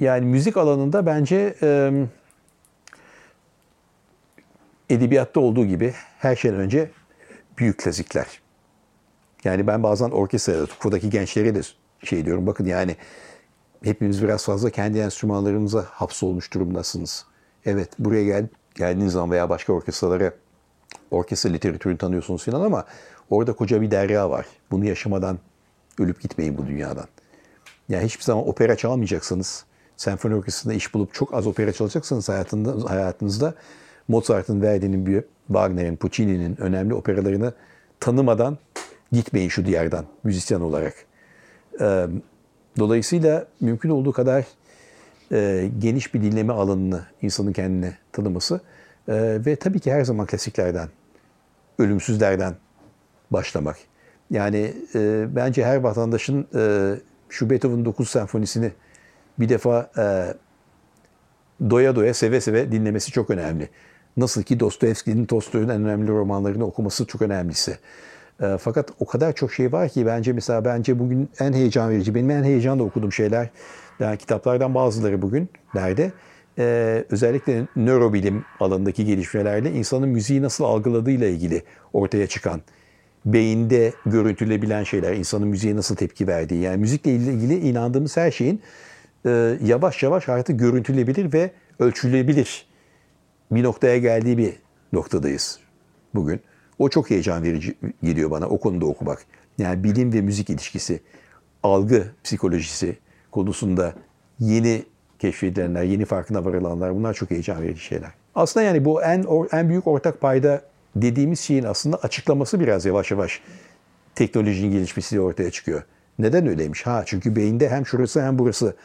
yani müzik alanında bence e, edebiyatta olduğu gibi her şeyden önce büyük klasikler. Yani ben bazen orkestrada, TUKVA'daki gençlere de şey diyorum. Bakın yani hepimiz biraz fazla kendi enstrümanlarımıza hapsolmuş durumdasınız. Evet buraya gel, geldiğiniz zaman veya başka orkestralara orkestra literatürünü tanıyorsunuz falan ama orada koca bir derya var. Bunu yaşamadan ölüp gitmeyin bu dünyadan. Yani hiçbir zaman opera çalmayacaksınız. Senfoni orkestrasında iş bulup çok az opera çalacaksınız hayatında, hayatınızda. Mozart'ın, Verdi'nin, Wagner'in, Puccini'nin önemli operalarını tanımadan gitmeyin şu diyardan müzisyen olarak. Dolayısıyla mümkün olduğu kadar geniş bir dinleme alanını insanın kendine tanıması ve tabii ki her zaman klasiklerden, ölümsüzlerden başlamak. Yani bence her vatandaşın şu Beethoven 9 senfonisini bir defa doya doya seve seve dinlemesi çok önemli. Nasıl ki Dostoyevski'nin Tolstoy'un en önemli romanlarını okuması çok önemlisi. E, fakat o kadar çok şey var ki bence mesela bence bugün en heyecan verici, benim en heyecanla okuduğum şeyler, yani kitaplardan bazıları bugün nerede? Ee, özellikle nörobilim alanındaki gelişmelerle insanın müziği nasıl algıladığıyla ilgili ortaya çıkan beyinde görüntülebilen şeyler, insanın müziğe nasıl tepki verdiği. Yani müzikle ilgili inandığımız her şeyin e, yavaş yavaş artık görüntülebilir ve ölçülebilir bir noktaya geldiği bir noktadayız bugün. O çok heyecan verici geliyor bana o konuda okumak. Yani bilim ve müzik ilişkisi, algı psikolojisi konusunda yeni keşfedilenler, yeni farkına varılanlar bunlar çok heyecan verici şeyler. Aslında yani bu en en büyük ortak payda dediğimiz şeyin aslında açıklaması biraz yavaş yavaş teknolojinin gelişmesiyle ortaya çıkıyor. Neden öyleymiş? Ha çünkü beyinde hem şurası hem burası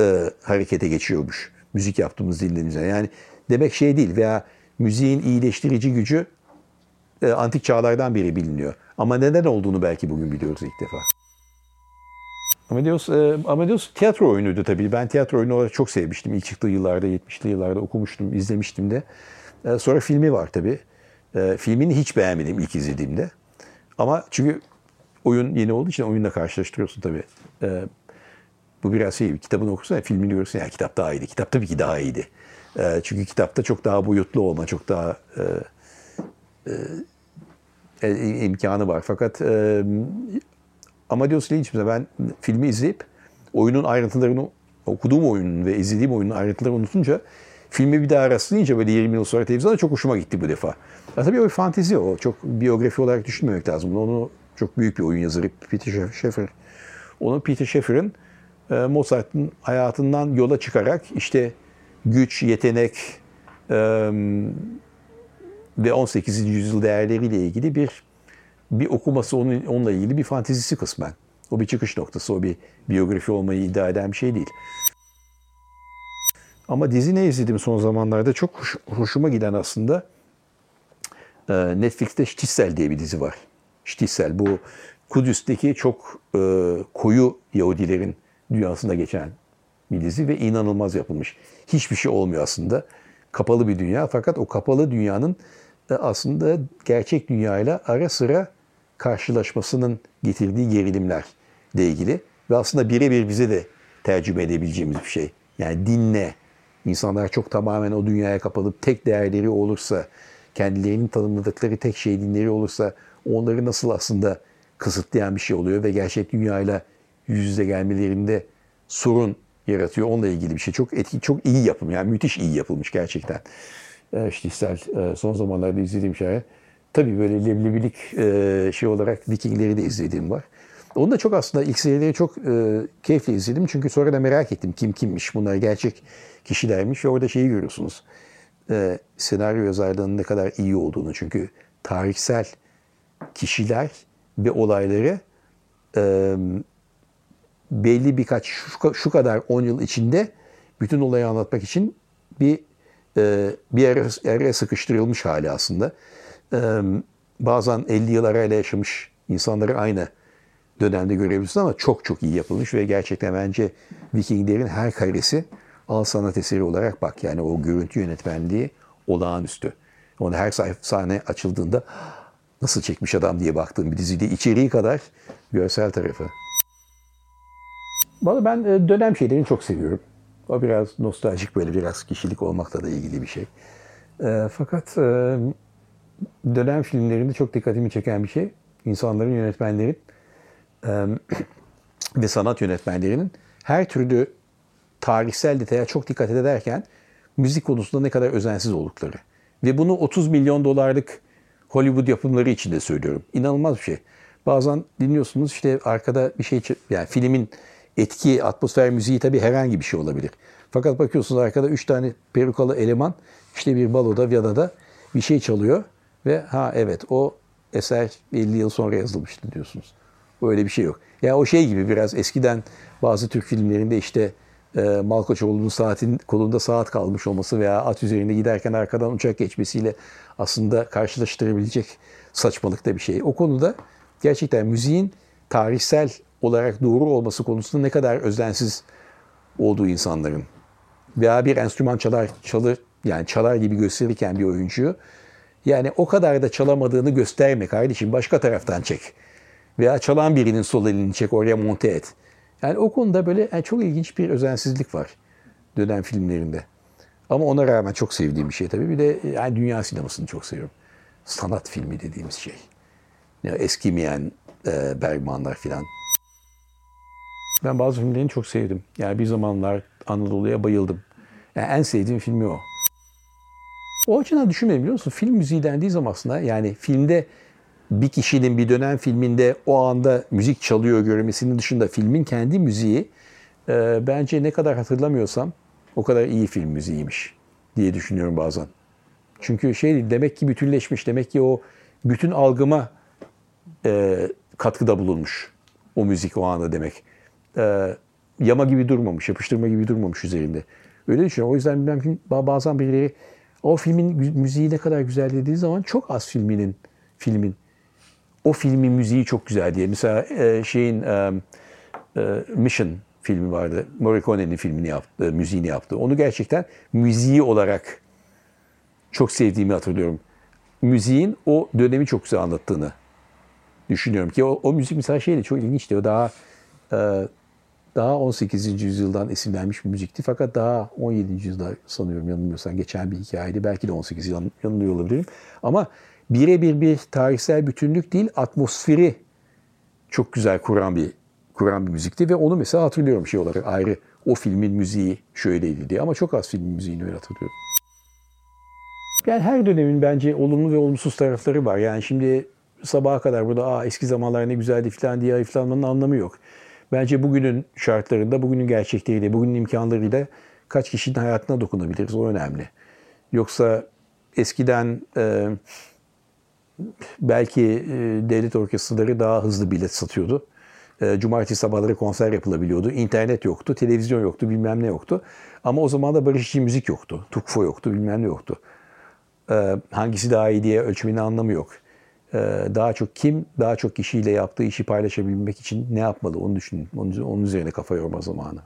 e, harekete geçiyormuş. Müzik yaptığımız dinlediğimizde. Yani demek şey değil veya müziğin iyileştirici gücü e, antik çağlardan beri biliniyor. Ama neden olduğunu belki bugün biliyoruz ilk defa. Amadeus, e, Amadeus tiyatro oyunuydu tabii. Ben tiyatro oyunu olarak çok sevmiştim. İlk çıktığı yıllarda, 70'li yıllarda okumuştum, izlemiştim de. E, sonra filmi var tabii. E, filmini hiç beğenmedim ilk izlediğimde. Ama çünkü oyun yeni olduğu için oyunla karşılaştırıyorsun tabii. E, bu biraz şey, kitabını okursan filmini görürsün. Yani kitap daha iyiydi. Kitap tabii ki daha iyiydi. E, çünkü kitapta çok daha boyutlu olma, çok daha e, e, e, imkanı var. Fakat e, Amadeus Lynch'imde ben filmi izleyip oyunun ayrıntılarını okuduğum oyunun ve izlediğim oyunun ayrıntılarını unutunca filmi bir daha rastlayınca böyle 20 yıl sonra televizyonda çok hoşuma gitti bu defa. Ya tabii o fantezi o. Çok biyografi olarak düşünmemek lazım. Onu çok büyük bir oyun yazarı Peter Sheffer. Onu Peter Sheffer'ın e, Mozart'ın hayatından yola çıkarak işte güç, yetenek, ve 18. yüzyıl değerleriyle ilgili bir bir okuması onun, onunla ilgili bir fantezisi kısmen. O bir çıkış noktası, o bir biyografi olmayı iddia eden bir şey değil. Ama dizi ne izledim son zamanlarda çok hoş, hoşuma giden aslında e, Netflix'te Stissel diye bir dizi var. Stissel bu Kudüs'teki çok e, koyu Yahudilerin dünyasında geçen bir dizi ve inanılmaz yapılmış. Hiçbir şey olmuyor aslında. Kapalı bir dünya fakat o kapalı dünyanın aslında gerçek dünyayla ara sıra karşılaşmasının getirdiği gerilimlerle ilgili ve aslında birebir bize de tercüme edebileceğimiz bir şey. Yani dinle. İnsanlar çok tamamen o dünyaya kapalıp tek değerleri olursa, kendilerinin tanımladıkları tek şey dinleri olursa onları nasıl aslında kısıtlayan bir şey oluyor ve gerçek dünyayla yüz yüze gelmelerinde sorun yaratıyor. Onunla ilgili bir şey. Çok etki, çok iyi yapım. Yani müthiş iyi yapılmış gerçekten e, e, son zamanlarda izlediğim şey. Tabii böyle leblebilik e, şey olarak Vikingleri de izlediğim var. Onu da çok aslında ilk serileri çok e, keyifle izledim. Çünkü sonra da merak ettim kim kimmiş bunlar gerçek kişilermiş ve orada şeyi görüyorsunuz. Senaryo yazarlığının ne kadar iyi olduğunu. Çünkü tarihsel kişiler ve olayları belli birkaç şu, şu kadar 10 yıl içinde bütün olayı anlatmak için bir e, bir yere, yere sıkıştırılmış hali aslında. E, bazen 50 yıl arayla yaşamış insanları aynı dönemde görebilirsiniz ama çok çok iyi yapılmış ve gerçekten bence Vikinglerin her karesi al sanat eseri olarak bak yani o görüntü yönetmenliği olağanüstü. Onu her sahne açıldığında nasıl çekmiş adam diye baktığım bir dizide içeriği kadar görsel tarafı. Valla ben dönem şeylerini çok seviyorum. O biraz nostaljik böyle biraz kişilik olmakla da ilgili bir şey. E, fakat e, dönem filmlerinde çok dikkatimi çeken bir şey. insanların, yönetmenlerin e, ve sanat yönetmenlerinin her türlü tarihsel detaya çok dikkat ederken müzik konusunda ne kadar özensiz oldukları. Ve bunu 30 milyon dolarlık Hollywood yapımları için de söylüyorum. İnanılmaz bir şey. Bazen dinliyorsunuz işte arkada bir şey yani filmin etki, atmosfer müziği tabii herhangi bir şey olabilir. Fakat bakıyorsunuz arkada 3 tane perukalı eleman işte bir baloda ya da da bir şey çalıyor ve ha evet o eser 50 yıl sonra yazılmıştı diyorsunuz. Böyle bir şey yok. Ya yani o şey gibi biraz eskiden bazı Türk filmlerinde işte e, Malkoçoğlu'nun saatin kolunda saat kalmış olması veya at üzerinde giderken arkadan uçak geçmesiyle aslında karşılaştırabilecek saçmalıkta bir şey. O konuda gerçekten müziğin tarihsel olarak doğru olması konusunda ne kadar özensiz olduğu insanların veya bir enstrüman çalar çalır yani çalar gibi gösterirken bir oyuncuyu yani o kadar da çalamadığını gösterme kardeşim başka taraftan çek. Veya çalan birinin sol elini çek oraya monte et. Yani o konuda böyle yani çok ilginç bir özensizlik var dönem filmlerinde. Ama ona rağmen çok sevdiğim bir şey tabii. Bir de yani dünya sinemasını çok seviyorum. Sanat filmi dediğimiz şey. Yani eskimeyen e, Bergmanlar filan. Ben bazı filmlerini çok sevdim. Yani bir zamanlar Anadolu'ya bayıldım. Yani en sevdiğim filmi o. O açıdan düşünmedim biliyor musun? Film müziği dendiği zaman aslında yani filmde bir kişinin bir dönem filminde o anda müzik çalıyor görmesinin dışında filmin kendi müziği e, bence ne kadar hatırlamıyorsam o kadar iyi film müziğiymiş diye düşünüyorum bazen. Çünkü şey demek ki bütünleşmiş, demek ki o bütün algıma e, katkıda bulunmuş o müzik o anda demek. E, yama gibi durmamış, yapıştırma gibi durmamış üzerinde. Öyle düşünüyorum. O yüzden ben bazen birileri o filmin müziği ne kadar güzel dediği zaman çok az filminin filmin o filmin müziği çok güzel diye. Mesela e, şeyin e, e, Mission filmi vardı. Morricone'nin filmini yaptı, müziğini yaptı. Onu gerçekten müziği olarak çok sevdiğimi hatırlıyorum. Müziğin o dönemi çok güzel anlattığını düşünüyorum ki o, o müzik mesela şeydi çok ilginçti. O daha e, daha 18. yüzyıldan esinlenmiş bir müzikti. Fakat daha 17. yüzyılda sanıyorum yanılmıyorsam geçen bir hikayeydi. Belki de 18 yanılıyor olabilirim. Ama birebir bir tarihsel bütünlük değil, atmosferi çok güzel kuran bir kuran bir müzikti ve onu mesela hatırlıyorum şey olarak ayrı o filmin müziği şöyleydi diye ama çok az filmin müziğini öyle hatırlıyorum. Yani her dönemin bence olumlu ve olumsuz tarafları var. Yani şimdi sabaha kadar burada Aa, eski zamanlar ne güzeldi falan diye ayıflanmanın anlamı yok. Bence bugünün şartlarında, bugünün gerçekliğiyle, bugünün imkanlarıyla kaç kişinin hayatına dokunabiliriz o önemli. Yoksa eskiden e, belki e, devlet orkestraları daha hızlı bilet satıyordu. E, cumartesi sabahları konser yapılabiliyordu. İnternet yoktu, televizyon yoktu, bilmem ne yoktu. Ama o zaman da barışçı müzik yoktu. Tukfo yoktu, bilmem ne yoktu. E, hangisi daha iyi diye ölçmenin anlamı yok. Daha çok kim daha çok kişiyle yaptığı işi paylaşabilmek için ne yapmalı onu düşünün. Onun üzerine kafa yorma zamanı.